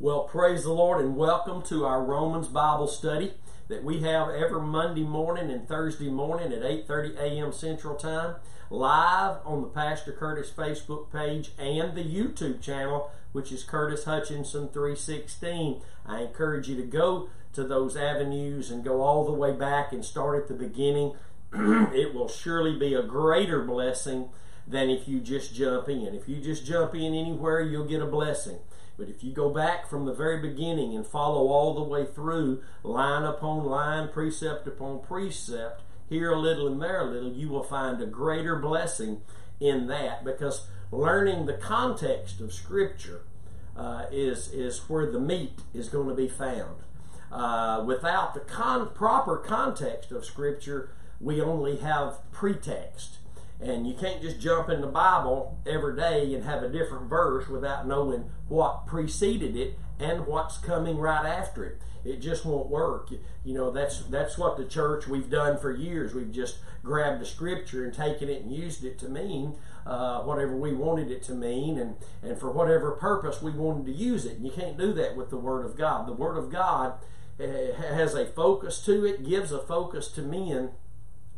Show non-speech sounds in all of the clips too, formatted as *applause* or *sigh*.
Well, praise the Lord and welcome to our Romans Bible study that we have every Monday morning and Thursday morning at 8:30 a.m. Central Time, live on the Pastor Curtis Facebook page and the YouTube channel, which is Curtis Hutchinson 316. I encourage you to go to those avenues and go all the way back and start at the beginning. *clears throat* it will surely be a greater blessing than if you just jump in. If you just jump in anywhere, you'll get a blessing. But if you go back from the very beginning and follow all the way through, line upon line, precept upon precept, here a little and there a little, you will find a greater blessing in that because learning the context of Scripture uh, is, is where the meat is going to be found. Uh, without the con- proper context of Scripture, we only have pretext. And you can't just jump in the Bible every day and have a different verse without knowing what preceded it and what's coming right after it. It just won't work. You know, that's that's what the church we've done for years. We've just grabbed the scripture and taken it and used it to mean uh, whatever we wanted it to mean and, and for whatever purpose we wanted to use it. And you can't do that with the Word of God. The Word of God eh, has a focus to it, gives a focus to men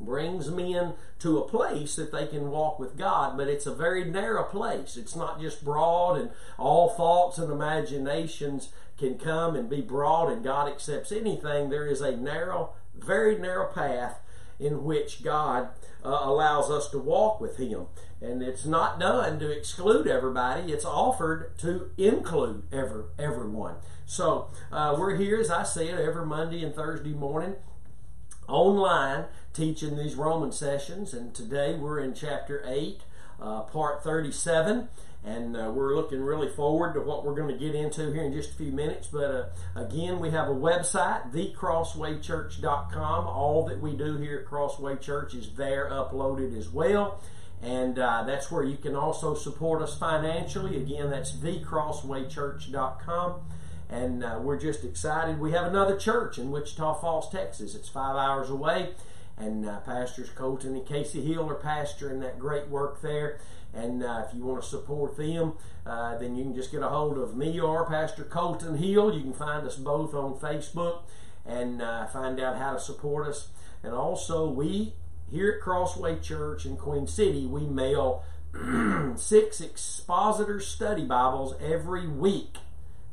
brings men to a place that they can walk with God, but it's a very narrow place. It's not just broad and all thoughts and imaginations can come and be broad and God accepts anything. There is a narrow, very narrow path in which God uh, allows us to walk with Him. And it's not done to exclude everybody, it's offered to include every, everyone. So uh, we're here, as I said, every Monday and Thursday morning online teaching these Roman sessions, and today we're in chapter 8, uh, part 37. And uh, we're looking really forward to what we're going to get into here in just a few minutes. But uh, again, we have a website, thecrosswaychurch.com. All that we do here at Crossway Church is there uploaded as well. And uh, that's where you can also support us financially. Again, that's thecrosswaychurch.com and uh, we're just excited. We have another church in Wichita Falls, Texas. It's five hours away, and uh, Pastors Colton and Casey Hill are pastoring that great work there. And uh, if you want to support them, uh, then you can just get a hold of me or Pastor Colton Hill. You can find us both on Facebook and uh, find out how to support us. And also, we here at Crossway Church in Queen City, we mail *clears throat* six expositor study Bibles every week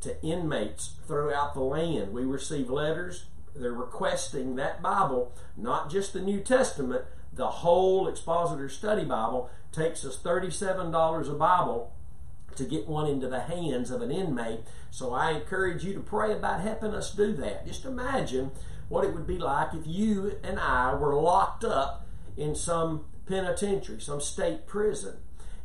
to inmates throughout the land. We receive letters, they're requesting that Bible, not just the New Testament, the whole Expositor Study Bible. Takes us $37 a Bible to get one into the hands of an inmate. So I encourage you to pray about helping us do that. Just imagine what it would be like if you and I were locked up in some penitentiary, some state prison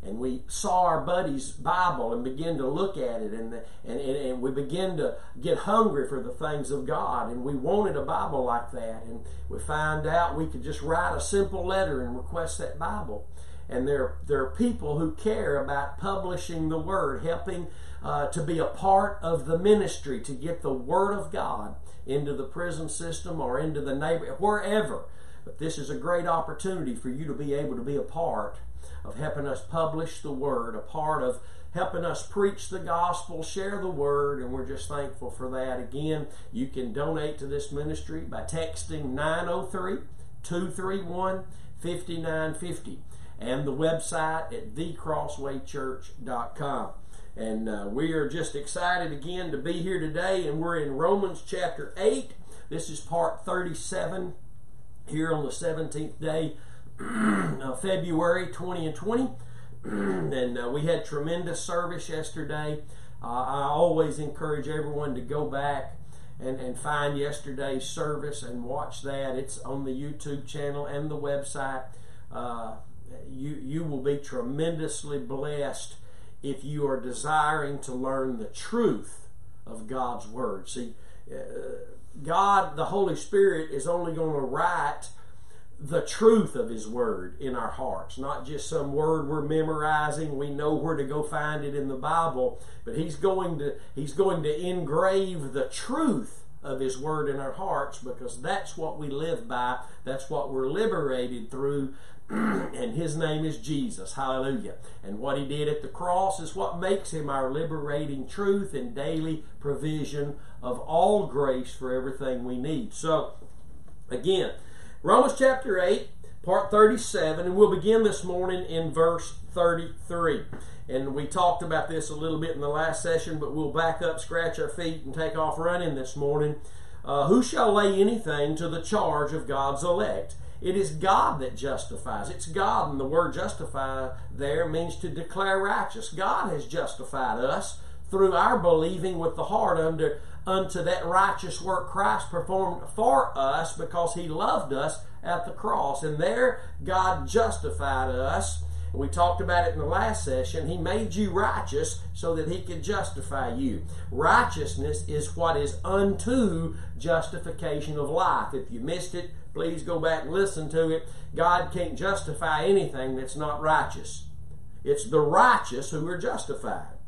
and we saw our buddy's Bible and began to look at it, and, and, and we began to get hungry for the things of God, and we wanted a Bible like that, and we found out we could just write a simple letter and request that Bible. And there, there are people who care about publishing the Word, helping uh, to be a part of the ministry, to get the Word of God into the prison system or into the neighborhood, wherever. But this is a great opportunity for you to be able to be a part of helping us publish the Word, a part of helping us preach the gospel, share the Word, and we're just thankful for that. Again, you can donate to this ministry by texting 903 231 5950 and the website at thecrosswaychurch.com. And uh, we are just excited again to be here today, and we're in Romans chapter 8. This is part 37 here on the 17th day uh, February 20 and 20. *clears throat* and uh, we had tremendous service yesterday. Uh, I always encourage everyone to go back and, and find yesterday's service and watch that. It's on the YouTube channel and the website. Uh, you, you will be tremendously blessed if you are desiring to learn the truth of God's Word. See, uh, God, the Holy Spirit, is only going to write the truth of His Word in our hearts, not just some word we're memorizing. We know where to go find it in the Bible, but He's going to He's going to engrave the truth of His Word in our hearts because that's what we live by. That's what we're liberated through *clears throat* and his name is Jesus. Hallelujah. And what he did at the cross is what makes him our liberating truth and daily provision of all grace for everything we need. So, again, Romans chapter 8, part 37, and we'll begin this morning in verse 33. And we talked about this a little bit in the last session, but we'll back up, scratch our feet, and take off running this morning. Uh, who shall lay anything to the charge of God's elect? It is God that justifies. It's God, and the word justify there means to declare righteous. God has justified us through our believing with the heart under unto that righteous work Christ performed for us because he loved us at the cross. And there God justified us. We talked about it in the last session. He made you righteous so that he could justify you. Righteousness is what is unto justification of life. If you missed it, please go back and listen to it. God can't justify anything that's not righteous. It's the righteous who are justified.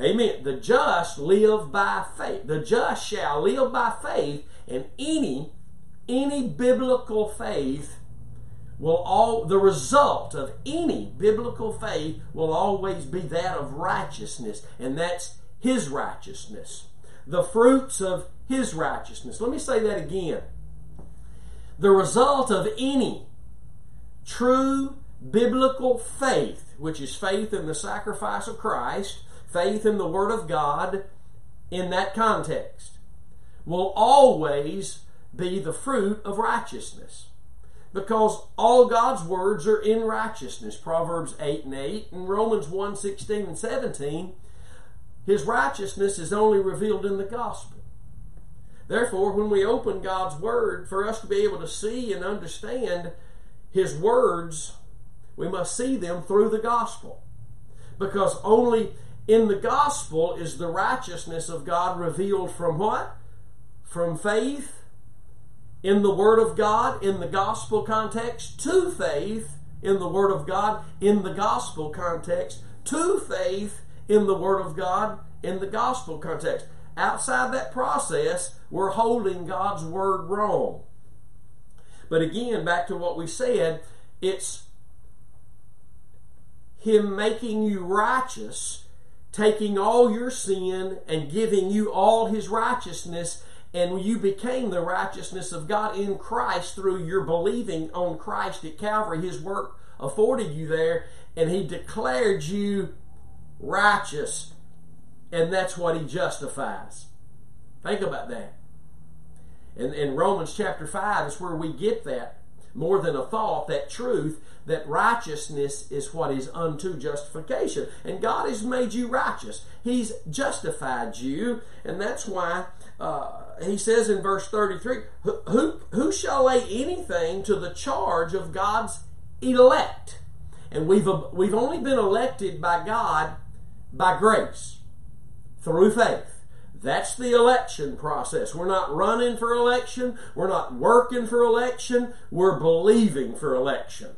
Amen. The just live by faith. The just shall live by faith, and any any biblical faith will all the result of any biblical faith will always be that of righteousness, and that's his righteousness. The fruits of his righteousness. Let me say that again. The result of any true biblical faith, which is faith in the sacrifice of Christ, faith in the Word of God in that context, will always be the fruit of righteousness. Because all God's words are in righteousness. Proverbs 8 and 8 and Romans 1 16 and 17. His righteousness is only revealed in the gospel. Therefore, when we open God's Word, for us to be able to see and understand His words, we must see them through the gospel. Because only in the gospel is the righteousness of God revealed from what? From faith in the Word of God in the gospel context to faith in the Word of God in the gospel context to faith in the Word of God in the gospel context. Outside that process, we're holding God's Word wrong. But again, back to what we said, it's Him making you righteous, taking all your sin and giving you all His righteousness and you became the righteousness of God in Christ through your believing on Christ at Calvary. His work afforded you there, and He declared you righteous, and that's what He justifies. Think about that. In, in Romans chapter 5 is where we get that more than a thought, that truth that righteousness is what is unto justification. And God has made you righteous. He's justified you, and that's why uh, he says in verse 33 who, who, who shall lay anything to the charge of God's elect? And we've, we've only been elected by God by grace through faith. That's the election process. We're not running for election. We're not working for election. We're believing for election.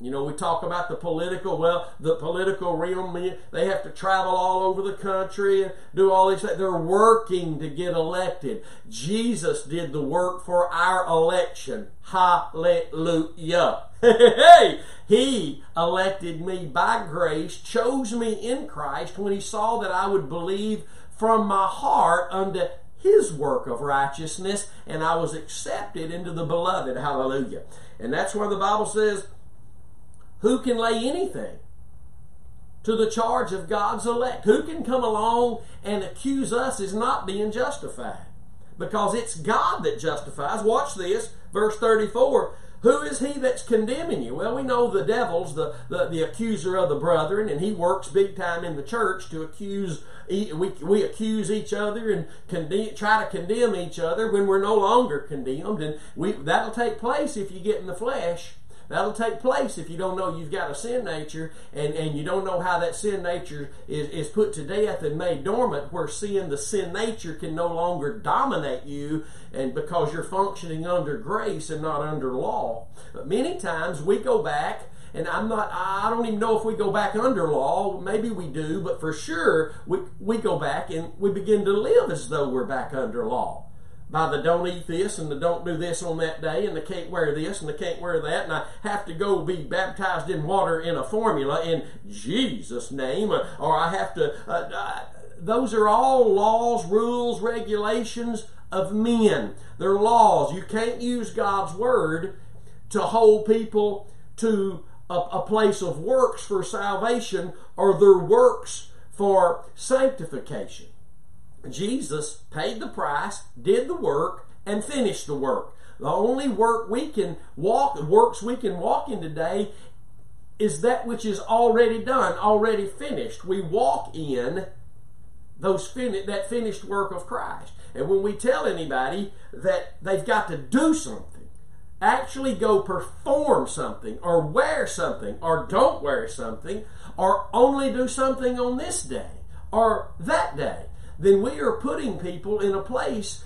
You know, we talk about the political, well, the political realm, they have to travel all over the country and do all these things. They're working to get elected. Jesus did the work for our election. Hallelujah. *laughs* Hey, he elected me by grace, chose me in Christ when he saw that I would believe from my heart unto his work of righteousness, and I was accepted into the beloved. Hallelujah. And that's why the Bible says, who can lay anything to the charge of God's elect? Who can come along and accuse us as not being justified? Because it's God that justifies. Watch this, verse 34. Who is he that's condemning you? Well, we know the devil's the, the, the accuser of the brethren, and he works big time in the church to accuse. We, we accuse each other and condemn, try to condemn each other when we're no longer condemned, and we, that'll take place if you get in the flesh. That'll take place if you don't know you've got a sin nature and, and you don't know how that sin nature is, is put to death and made dormant, where sin, the sin nature, can no longer dominate you and because you're functioning under grace and not under law. But many times we go back and I'm not, I don't even know if we go back under law. Maybe we do, but for sure we, we go back and we begin to live as though we're back under law. By the don't eat this and the don't do this on that day and the can't wear this and the can't wear that and I have to go be baptized in water in a formula in Jesus' name or I have to. Uh, uh, those are all laws, rules, regulations of men. They're laws. You can't use God's word to hold people to a, a place of works for salvation or their works for sanctification. Jesus paid the price, did the work, and finished the work. The only work we can walk, works we can walk in today is that which is already done, already finished. We walk in those fin- that finished work of Christ. And when we tell anybody that they've got to do something, actually go perform something, or wear something, or don't wear something, or only do something on this day, or that day, then we are putting people in a place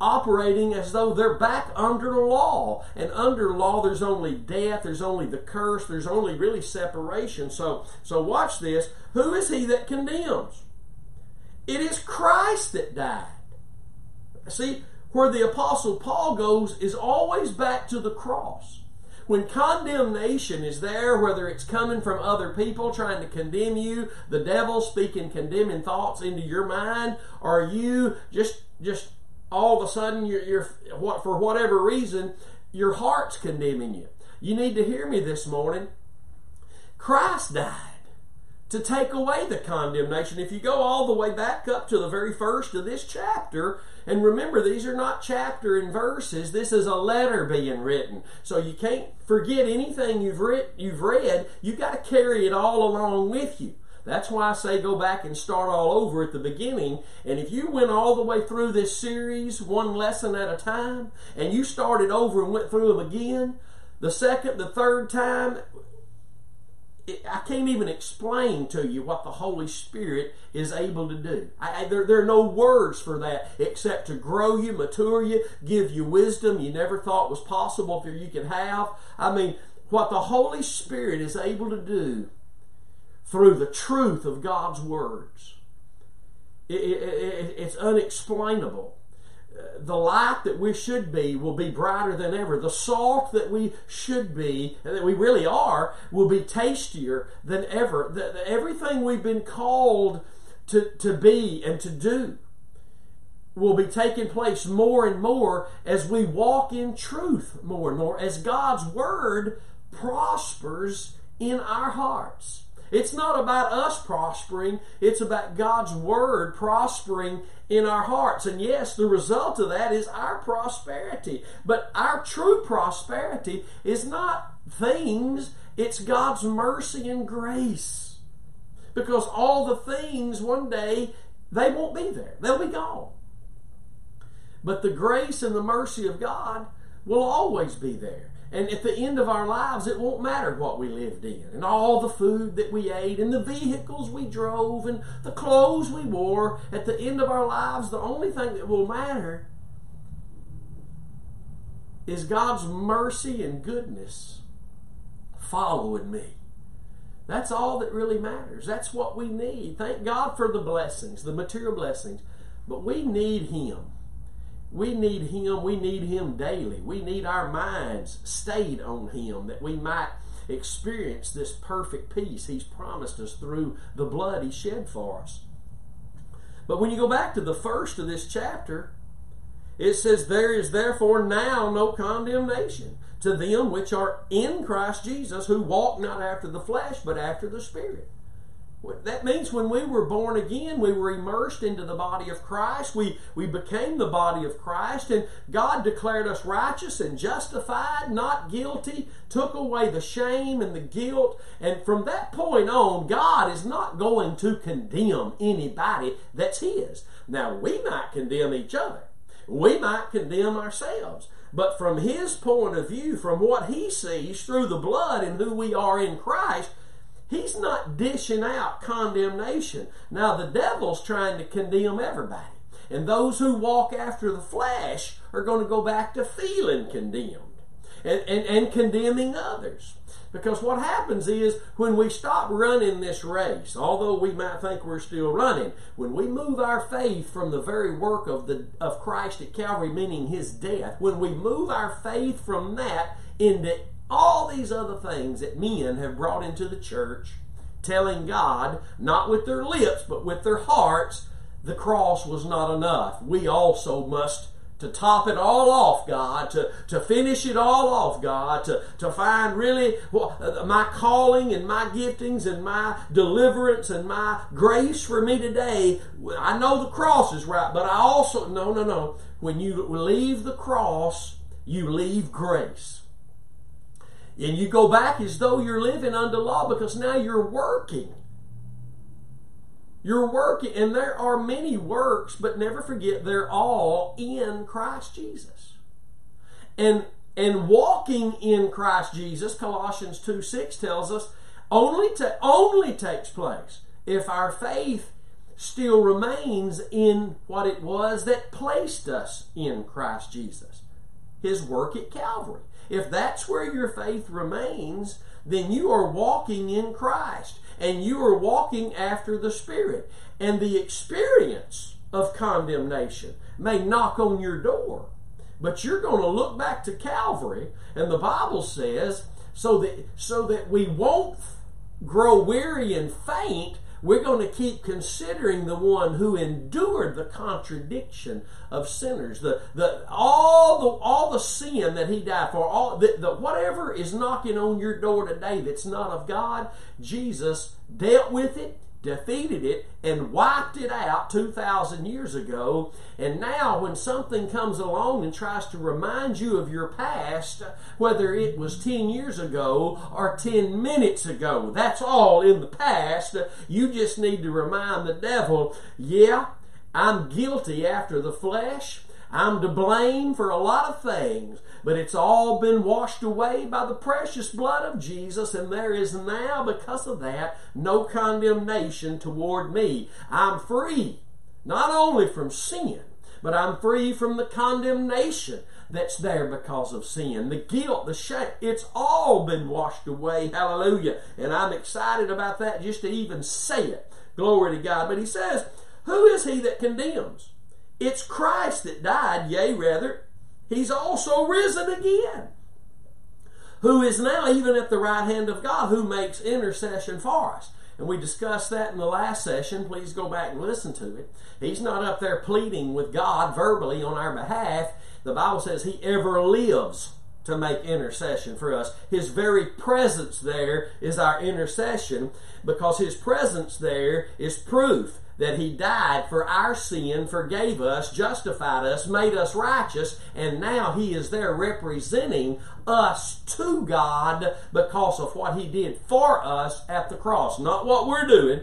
operating as though they're back under the law. And under law, there's only death, there's only the curse, there's only really separation. So, so watch this. Who is he that condemns? It is Christ that died. See, where the Apostle Paul goes is always back to the cross. When condemnation is there, whether it's coming from other people trying to condemn you, the devil speaking condemning thoughts into your mind, or you just just all of a sudden you're, you're what for whatever reason your heart's condemning you. You need to hear me this morning. Christ died to take away the condemnation. If you go all the way back up to the very first of this chapter, and remember, these are not chapter and verses. This is a letter being written. So you can't forget anything you've, read. you've read. You've got to carry it all along with you. That's why I say go back and start all over at the beginning. And if you went all the way through this series, one lesson at a time, and you started over and went through them again, the second, the third time, I can't even explain to you what the Holy Spirit is able to do. I, there, there are no words for that except to grow you, mature you, give you wisdom you never thought was possible for you could have. I mean, what the Holy Spirit is able to do through the truth of God's words, it, it, it, it's unexplainable the light that we should be will be brighter than ever. The salt that we should be, and that we really are, will be tastier than ever. The, the, everything we've been called to, to be and to do will be taking place more and more as we walk in truth more and more, as God's Word prospers in our hearts. It's not about us prospering, it's about God's Word prospering in our hearts. And yes, the result of that is our prosperity. But our true prosperity is not things, it's God's mercy and grace. Because all the things one day, they won't be there, they'll be gone. But the grace and the mercy of God will always be there. And at the end of our lives, it won't matter what we lived in, and all the food that we ate, and the vehicles we drove, and the clothes we wore. At the end of our lives, the only thing that will matter is God's mercy and goodness following me. That's all that really matters. That's what we need. Thank God for the blessings, the material blessings, but we need Him. We need Him. We need Him daily. We need our minds stayed on Him that we might experience this perfect peace He's promised us through the blood He shed for us. But when you go back to the first of this chapter, it says, There is therefore now no condemnation to them which are in Christ Jesus, who walk not after the flesh, but after the Spirit. That means when we were born again, we were immersed into the body of Christ. We, we became the body of Christ, and God declared us righteous and justified, not guilty, took away the shame and the guilt. And from that point on, God is not going to condemn anybody that's His. Now, we might condemn each other, we might condemn ourselves. But from His point of view, from what He sees through the blood and who we are in Christ, He's not dishing out condemnation. Now, the devil's trying to condemn everybody. And those who walk after the flesh are going to go back to feeling condemned and, and, and condemning others. Because what happens is when we stop running this race, although we might think we're still running, when we move our faith from the very work of the of Christ at Calvary, meaning his death, when we move our faith from that into all these other things that men have brought into the church, telling God, not with their lips, but with their hearts, the cross was not enough. We also must to top it all off, God, to, to finish it all off, God, to, to find really well, uh, my calling and my giftings and my deliverance and my grace for me today. I know the cross is right, but I also, no, no, no. When you leave the cross, you leave grace. And you go back as though you're living under law because now you're working. You're working, and there are many works, but never forget they're all in Christ Jesus. And and walking in Christ Jesus, Colossians 2 6 tells us, only, ta- only takes place if our faith still remains in what it was that placed us in Christ Jesus. His work at Calvary. If that's where your faith remains, then you are walking in Christ and you are walking after the Spirit. And the experience of condemnation may knock on your door, but you're going to look back to Calvary, and the Bible says, so that so that we won't grow weary and faint, we're going to keep considering the one who endured the contradiction of sinners, the, the all the all the sin that he died for, all the, the whatever is knocking on your door today that's not of God, Jesus dealt with it defeated it and wiped it out 2,000 years ago. And now, when something comes along and tries to remind you of your past, whether it was 10 years ago or 10 minutes ago, that's all in the past. You just need to remind the devil, yeah, I'm guilty after the flesh. I'm to blame for a lot of things, but it's all been washed away by the precious blood of Jesus, and there is now, because of that, no condemnation toward me. I'm free, not only from sin, but I'm free from the condemnation that's there because of sin. The guilt, the shame, it's all been washed away. Hallelujah. And I'm excited about that just to even say it. Glory to God. But he says, Who is he that condemns? It's Christ that died, yea, rather, he's also risen again. Who is now even at the right hand of God, who makes intercession for us. And we discussed that in the last session. Please go back and listen to it. He's not up there pleading with God verbally on our behalf. The Bible says he ever lives to make intercession for us. His very presence there is our intercession because his presence there is proof that he died for our sin, forgave us, justified us, made us righteous, and now he is there representing us to God because of what he did for us at the cross. Not what we're doing,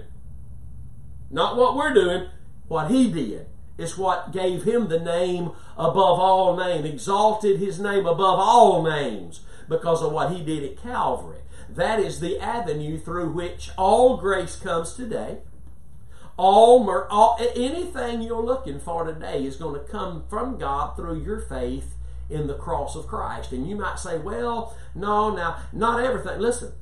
not what we're doing, what he did is what gave him the name above all names, exalted his name above all names because of what he did at Calvary. That is the avenue through which all grace comes today all, all anything you're looking for today is going to come from God through your faith in the cross of Christ. And you might say, well, no, now, not everything. Listen,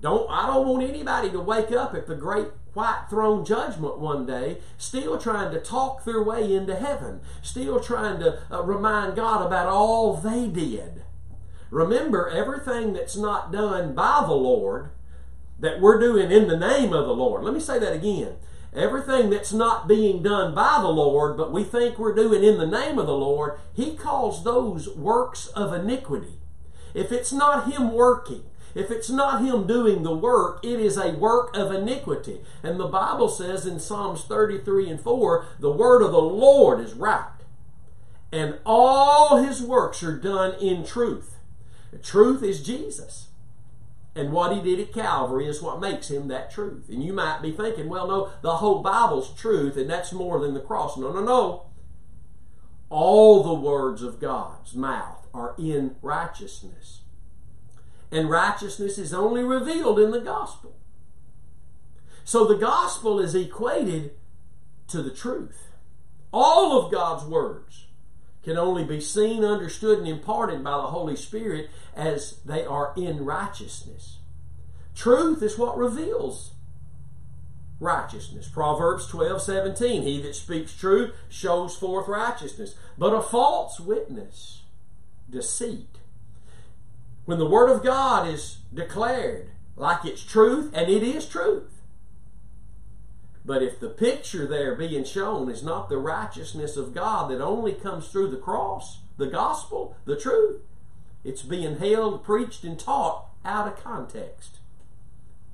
don't I don't want anybody to wake up at the great white throne judgment one day, still trying to talk their way into heaven, still trying to uh, remind God about all they did. Remember, everything that's not done by the Lord, that we're doing in the name of the Lord. Let me say that again. Everything that's not being done by the Lord, but we think we're doing in the name of the Lord, He calls those works of iniquity. If it's not Him working, if it's not Him doing the work, it is a work of iniquity. And the Bible says in Psalms 33 and 4, the word of the Lord is right, and all His works are done in truth. Truth is Jesus. And what he did at Calvary is what makes him that truth. And you might be thinking, well, no, the whole Bible's truth, and that's more than the cross. No, no, no. All the words of God's mouth are in righteousness. And righteousness is only revealed in the gospel. So the gospel is equated to the truth. All of God's words can only be seen, understood, and imparted by the Holy Spirit as they are in righteousness. Truth is what reveals righteousness. Proverbs 12 17. He that speaks truth shows forth righteousness, but a false witness, deceit. When the Word of God is declared like it's truth, and it is truth, but if the picture there being shown is not the righteousness of God that only comes through the cross, the gospel, the truth, it's being held, preached, and taught out of context.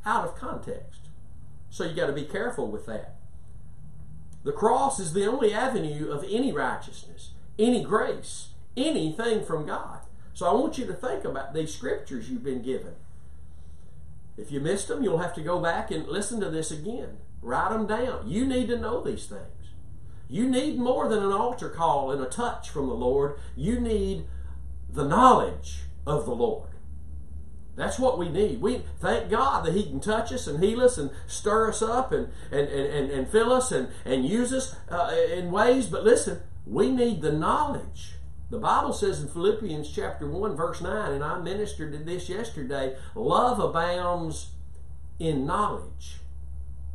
Out of context. So you got to be careful with that. The cross is the only avenue of any righteousness, any grace, anything from God. So I want you to think about these scriptures you've been given. If you missed them, you'll have to go back and listen to this again. Write them down. You need to know these things. You need more than an altar call and a touch from the Lord. You need the knowledge of the Lord. That's what we need. We thank God that He can touch us and heal us and stir us up and, and, and, and, and fill us and, and use us uh, in ways. But listen, we need the knowledge. The Bible says in Philippians chapter 1, verse 9, and I ministered to this yesterday love abounds in knowledge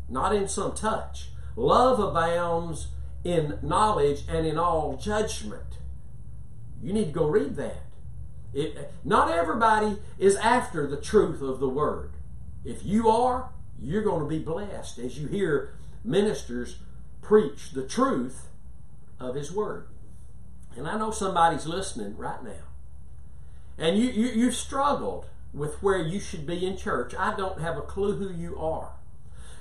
not in some touch. Love abounds in knowledge and in all judgment. You need to go read that. It, not everybody is after the truth of the word. If you are, you're going to be blessed as you hear ministers preach the truth of his word. And I know somebody's listening right now. And you, you, you've struggled with where you should be in church. I don't have a clue who you are.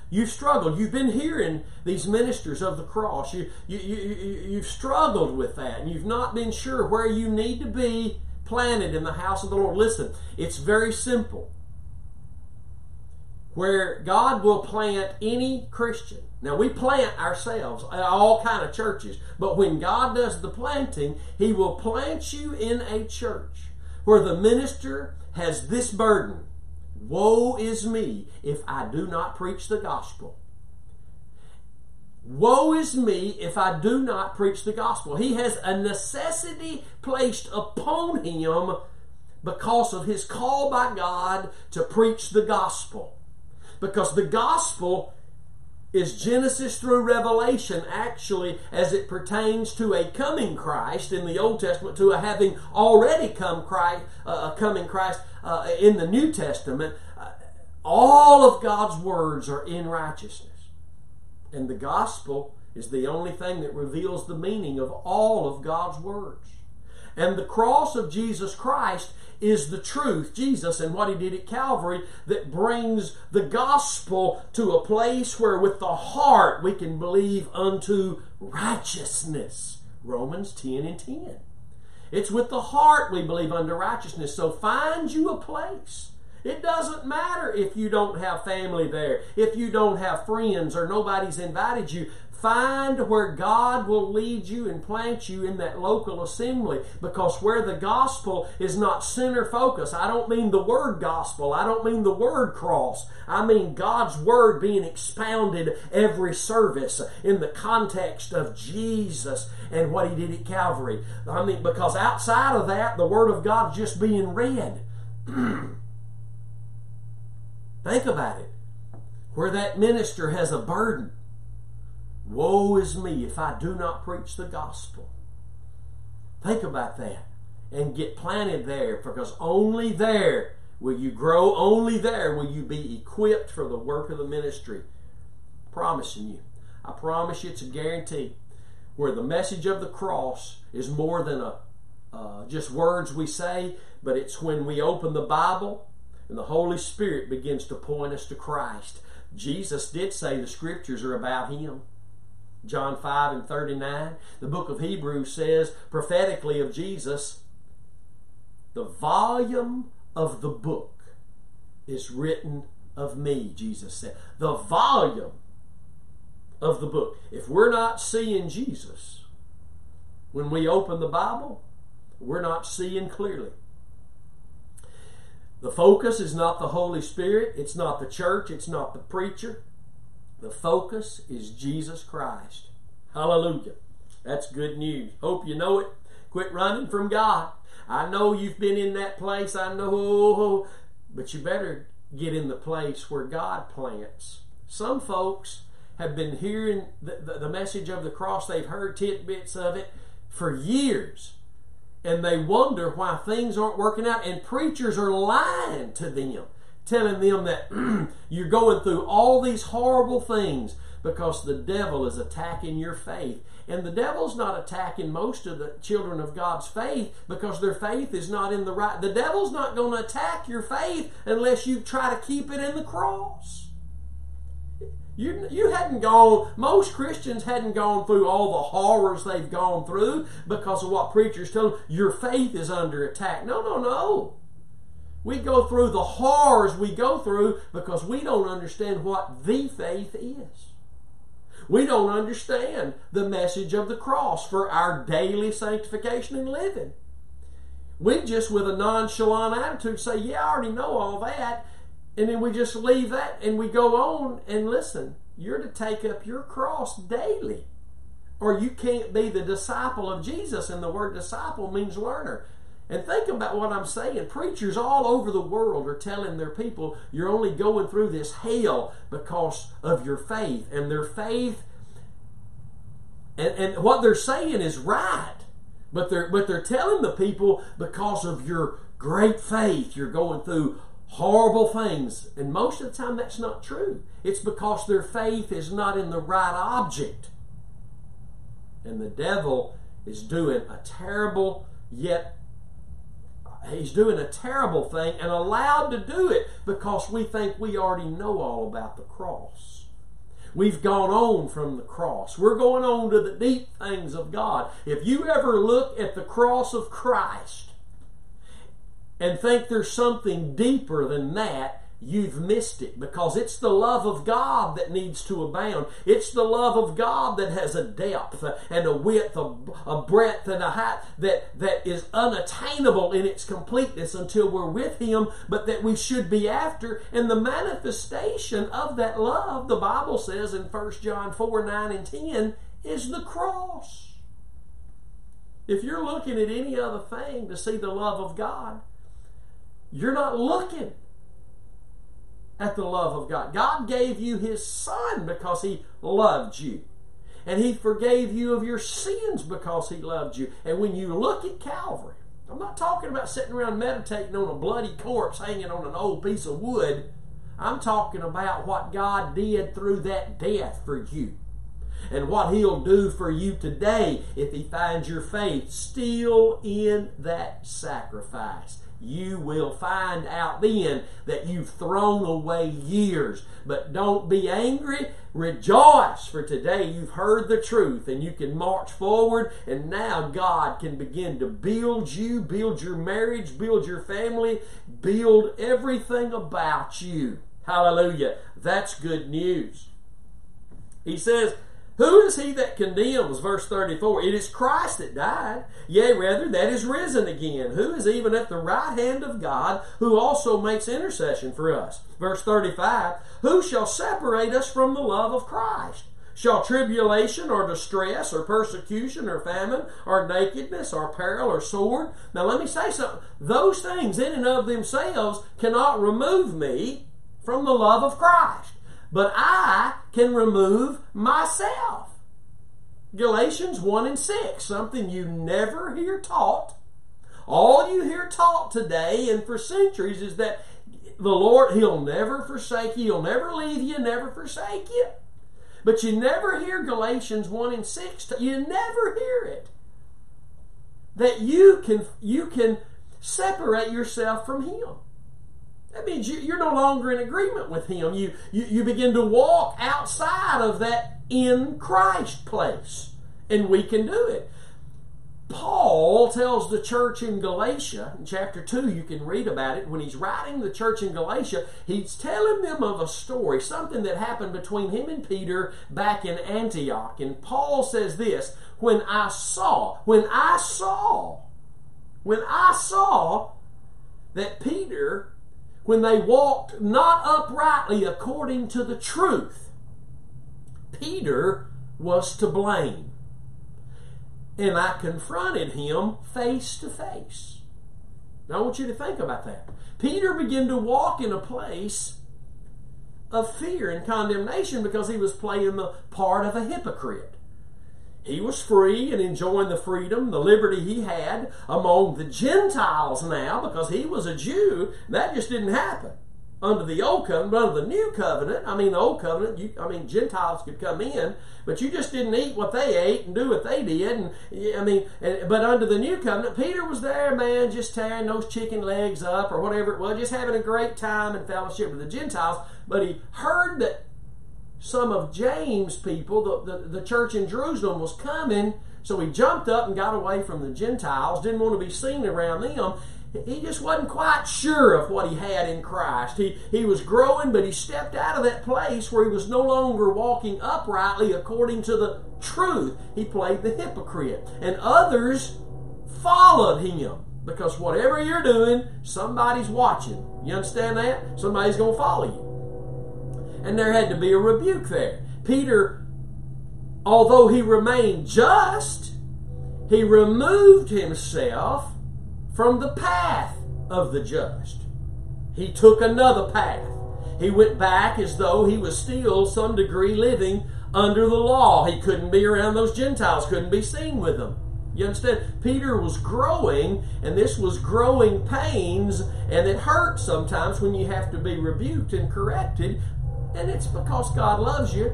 You've struggled. You've been hearing these ministers of the cross. You, you, you, you've struggled with that, and you've not been sure where you need to be planted in the house of the Lord. Listen, it's very simple. Where God will plant any Christian. Now we plant ourselves at all kind of churches, but when God does the planting, He will plant you in a church where the minister has this burden Woe is me if I do not preach the gospel. Woe is me if I do not preach the gospel. He has a necessity placed upon him because of his call by God to preach the gospel. Because the gospel is Genesis through Revelation actually as it pertains to a coming Christ in the Old Testament, to a having already come Christ, uh, coming Christ uh, in the New Testament. Uh, all of God's words are in righteousness. And the gospel is the only thing that reveals the meaning of all of God's words. And the cross of Jesus Christ is the truth, Jesus and what he did at Calvary, that brings the gospel to a place where with the heart we can believe unto righteousness. Romans 10 and 10. It's with the heart we believe unto righteousness. So find you a place. It doesn't matter if you don't have family there, if you don't have friends or nobody's invited you. Find where God will lead you and plant you in that local assembly because where the gospel is not center focus, I don't mean the word gospel, I don't mean the word cross, I mean God's word being expounded every service in the context of Jesus and what he did at Calvary. I mean, because outside of that, the word of God just being read. *clears throat* Think about it. Where that minister has a burden Woe is me if I do not preach the gospel. Think about that and get planted there because only there will you grow, only there will you be equipped for the work of the ministry. Promising you. I promise you it's a guarantee. Where the message of the cross is more than a uh, just words we say, but it's when we open the Bible and the Holy Spirit begins to point us to Christ. Jesus did say the scriptures are about Him. John 5 and 39. The book of Hebrews says prophetically of Jesus, the volume of the book is written of me, Jesus said. The volume of the book. If we're not seeing Jesus when we open the Bible, we're not seeing clearly. The focus is not the Holy Spirit, it's not the church, it's not the preacher, the focus is Jesus Christ. Hallelujah. That's good news. Hope you know it. Quit running from God. I know you've been in that place. I know. But you better get in the place where God plants. Some folks have been hearing the, the, the message of the cross, they've heard tidbits of it for years. And they wonder why things aren't working out. And preachers are lying to them, telling them that *clears throat* you're going through all these horrible things because the devil is attacking your faith. And the devil's not attacking most of the children of God's faith because their faith is not in the right. The devil's not going to attack your faith unless you try to keep it in the cross. You, you hadn't gone, most Christians hadn't gone through all the horrors they've gone through because of what preachers tell them. Your faith is under attack. No, no, no. We go through the horrors we go through because we don't understand what the faith is. We don't understand the message of the cross for our daily sanctification and living. We just, with a nonchalant attitude, say, Yeah, I already know all that. And then we just leave that and we go on and listen. You're to take up your cross daily. Or you can't be the disciple of Jesus, and the word disciple means learner. And think about what I'm saying. Preachers all over the world are telling their people you're only going through this hell because of your faith. And their faith, and, and what they're saying is right. But they're, but they're telling the people because of your great faith, you're going through horrible things. And most of the time, that's not true. It's because their faith is not in the right object. And the devil is doing a terrible yet he's doing a terrible thing and allowed to do it because we think we already know all about the cross. We've gone on from the cross. We're going on to the deep things of God. If you ever look at the cross of Christ and think there's something deeper than that, you've missed it because it's the love of God that needs to abound. It's the love of God that has a depth and a width, a, a breadth and a height that, that is unattainable in its completeness until we're with Him, but that we should be after. And the manifestation of that love, the Bible says in 1 John 4 9 and 10, is the cross. If you're looking at any other thing to see the love of God, you're not looking at the love of God. God gave you His Son because He loved you. And He forgave you of your sins because He loved you. And when you look at Calvary, I'm not talking about sitting around meditating on a bloody corpse hanging on an old piece of wood. I'm talking about what God did through that death for you. And what He'll do for you today if He finds your faith still in that sacrifice you will find out then that you've thrown away years. But don't be angry. Rejoice, for today you've heard the truth and you can march forward. And now God can begin to build you, build your marriage, build your family, build everything about you. Hallelujah. That's good news. He says, who is he that condemns? Verse 34. It is Christ that died, yea, rather, that is risen again, who is even at the right hand of God, who also makes intercession for us. Verse 35. Who shall separate us from the love of Christ? Shall tribulation or distress or persecution or famine or nakedness or peril or sword? Now let me say something. Those things in and of themselves cannot remove me from the love of Christ but I can remove myself. Galatians 1 and 6, something you never hear taught. All you hear taught today and for centuries is that the Lord, He'll never forsake you, He'll never leave you, never forsake you. But you never hear Galatians 1 and 6. You never hear it. That you can, you can separate yourself from Him. That means you, are no longer in agreement with Him. You, you, you begin to walk outside of that in Christ place. And we can do it. Paul tells the church in Galatia, in chapter 2, you can read about it. When he's writing the church in Galatia, he's telling them of a story, something that happened between him and Peter back in Antioch. And Paul says this When I saw, when I saw, when I saw that Peter when they walked not uprightly according to the truth. Peter was to blame. and I confronted him face to face. Now I want you to think about that. Peter began to walk in a place of fear and condemnation because he was playing the part of a hypocrite. He was free and enjoying the freedom, the liberty he had among the Gentiles now because he was a Jew. That just didn't happen under the old covenant, but under the new covenant, I mean the old covenant, you, I mean Gentiles could come in, but you just didn't eat what they ate and do what they did. And I mean, and, but under the new covenant, Peter was there, man, just tearing those chicken legs up or whatever it was, just having a great time and fellowship with the Gentiles. But he heard that some of James' people, the, the, the church in Jerusalem, was coming. So he jumped up and got away from the Gentiles, didn't want to be seen around them he just wasn't quite sure of what he had in Christ. He, he was growing, but he stepped out of that place where he was no longer walking uprightly according to the truth. He played the hypocrite. And others followed him because whatever you're doing, somebody's watching. You understand that? Somebody's going to follow you. And there had to be a rebuke there. Peter, although he remained just, he removed himself from the path of the just. He took another path. He went back as though he was still some degree living under the law. He couldn't be around those Gentiles, couldn't be seen with them. You understand? Peter was growing, and this was growing pains, and it hurts sometimes when you have to be rebuked and corrected, and it's because God loves you.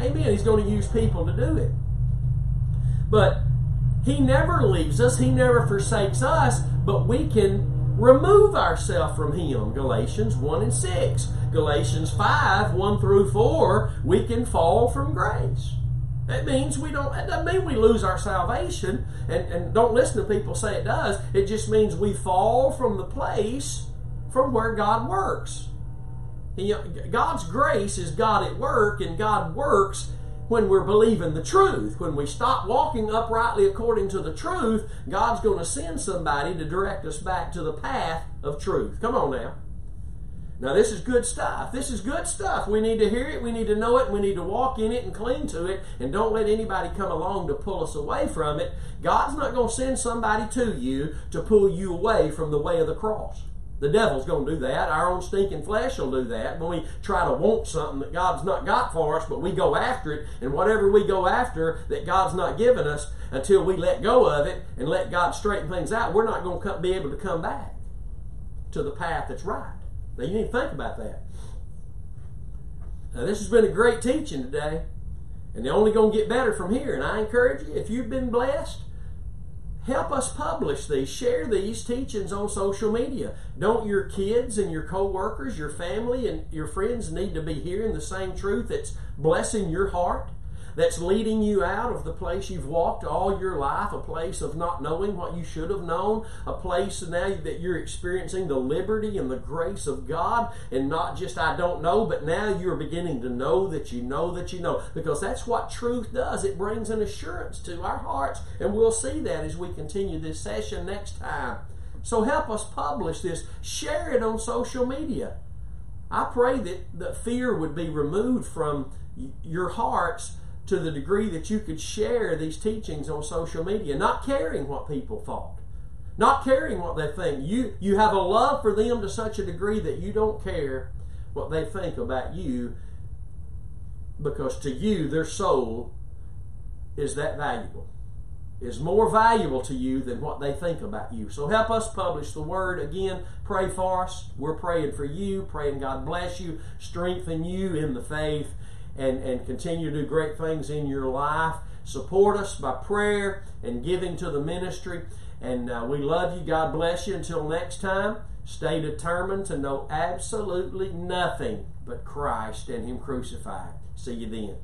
Amen. He's going to use people to do it. But he never leaves us, He never forsakes us, but we can remove ourselves from Him. Galatians 1 and 6. Galatians 5, 1 through 4, we can fall from grace. That means we don't, that doesn't mean we lose our salvation. And, and don't listen to people say it does. It just means we fall from the place from where God works. God's grace is God at work, and God works when we're believing the truth. When we stop walking uprightly according to the truth, God's going to send somebody to direct us back to the path of truth. Come on now. Now, this is good stuff. This is good stuff. We need to hear it, we need to know it, we need to walk in it and cling to it, and don't let anybody come along to pull us away from it. God's not going to send somebody to you to pull you away from the way of the cross. The devil's going to do that. Our own stinking flesh will do that. When we try to want something that God's not got for us, but we go after it, and whatever we go after that God's not given us, until we let go of it and let God straighten things out, we're not going to be able to come back to the path that's right. Now, you need to think about that. Now, this has been a great teaching today, and they're only going to get better from here. And I encourage you, if you've been blessed, Help us publish these. Share these teachings on social media. Don't your kids and your co-workers, your family and your friends need to be hearing the same truth that's blessing your heart? That's leading you out of the place you've walked all your life, a place of not knowing what you should have known, a place now that you're experiencing the liberty and the grace of God, and not just I don't know, but now you're beginning to know that you know that you know, because that's what truth does. It brings an assurance to our hearts, and we'll see that as we continue this session next time. So help us publish this, share it on social media. I pray that the fear would be removed from your hearts to the degree that you could share these teachings on social media, not caring what people thought, not caring what they think. You, you have a love for them to such a degree that you don't care what they think about you because to you, their soul is that valuable, is more valuable to you than what they think about you. So help us publish the word. Again, pray for us. We're praying for you, praying God bless you, strengthen you in the faith and, and continue to do great things in your life. Support us by prayer and giving to the ministry. And uh, we love you. God bless you. Until next time, stay determined to know absolutely nothing but Christ and Him crucified. See you then.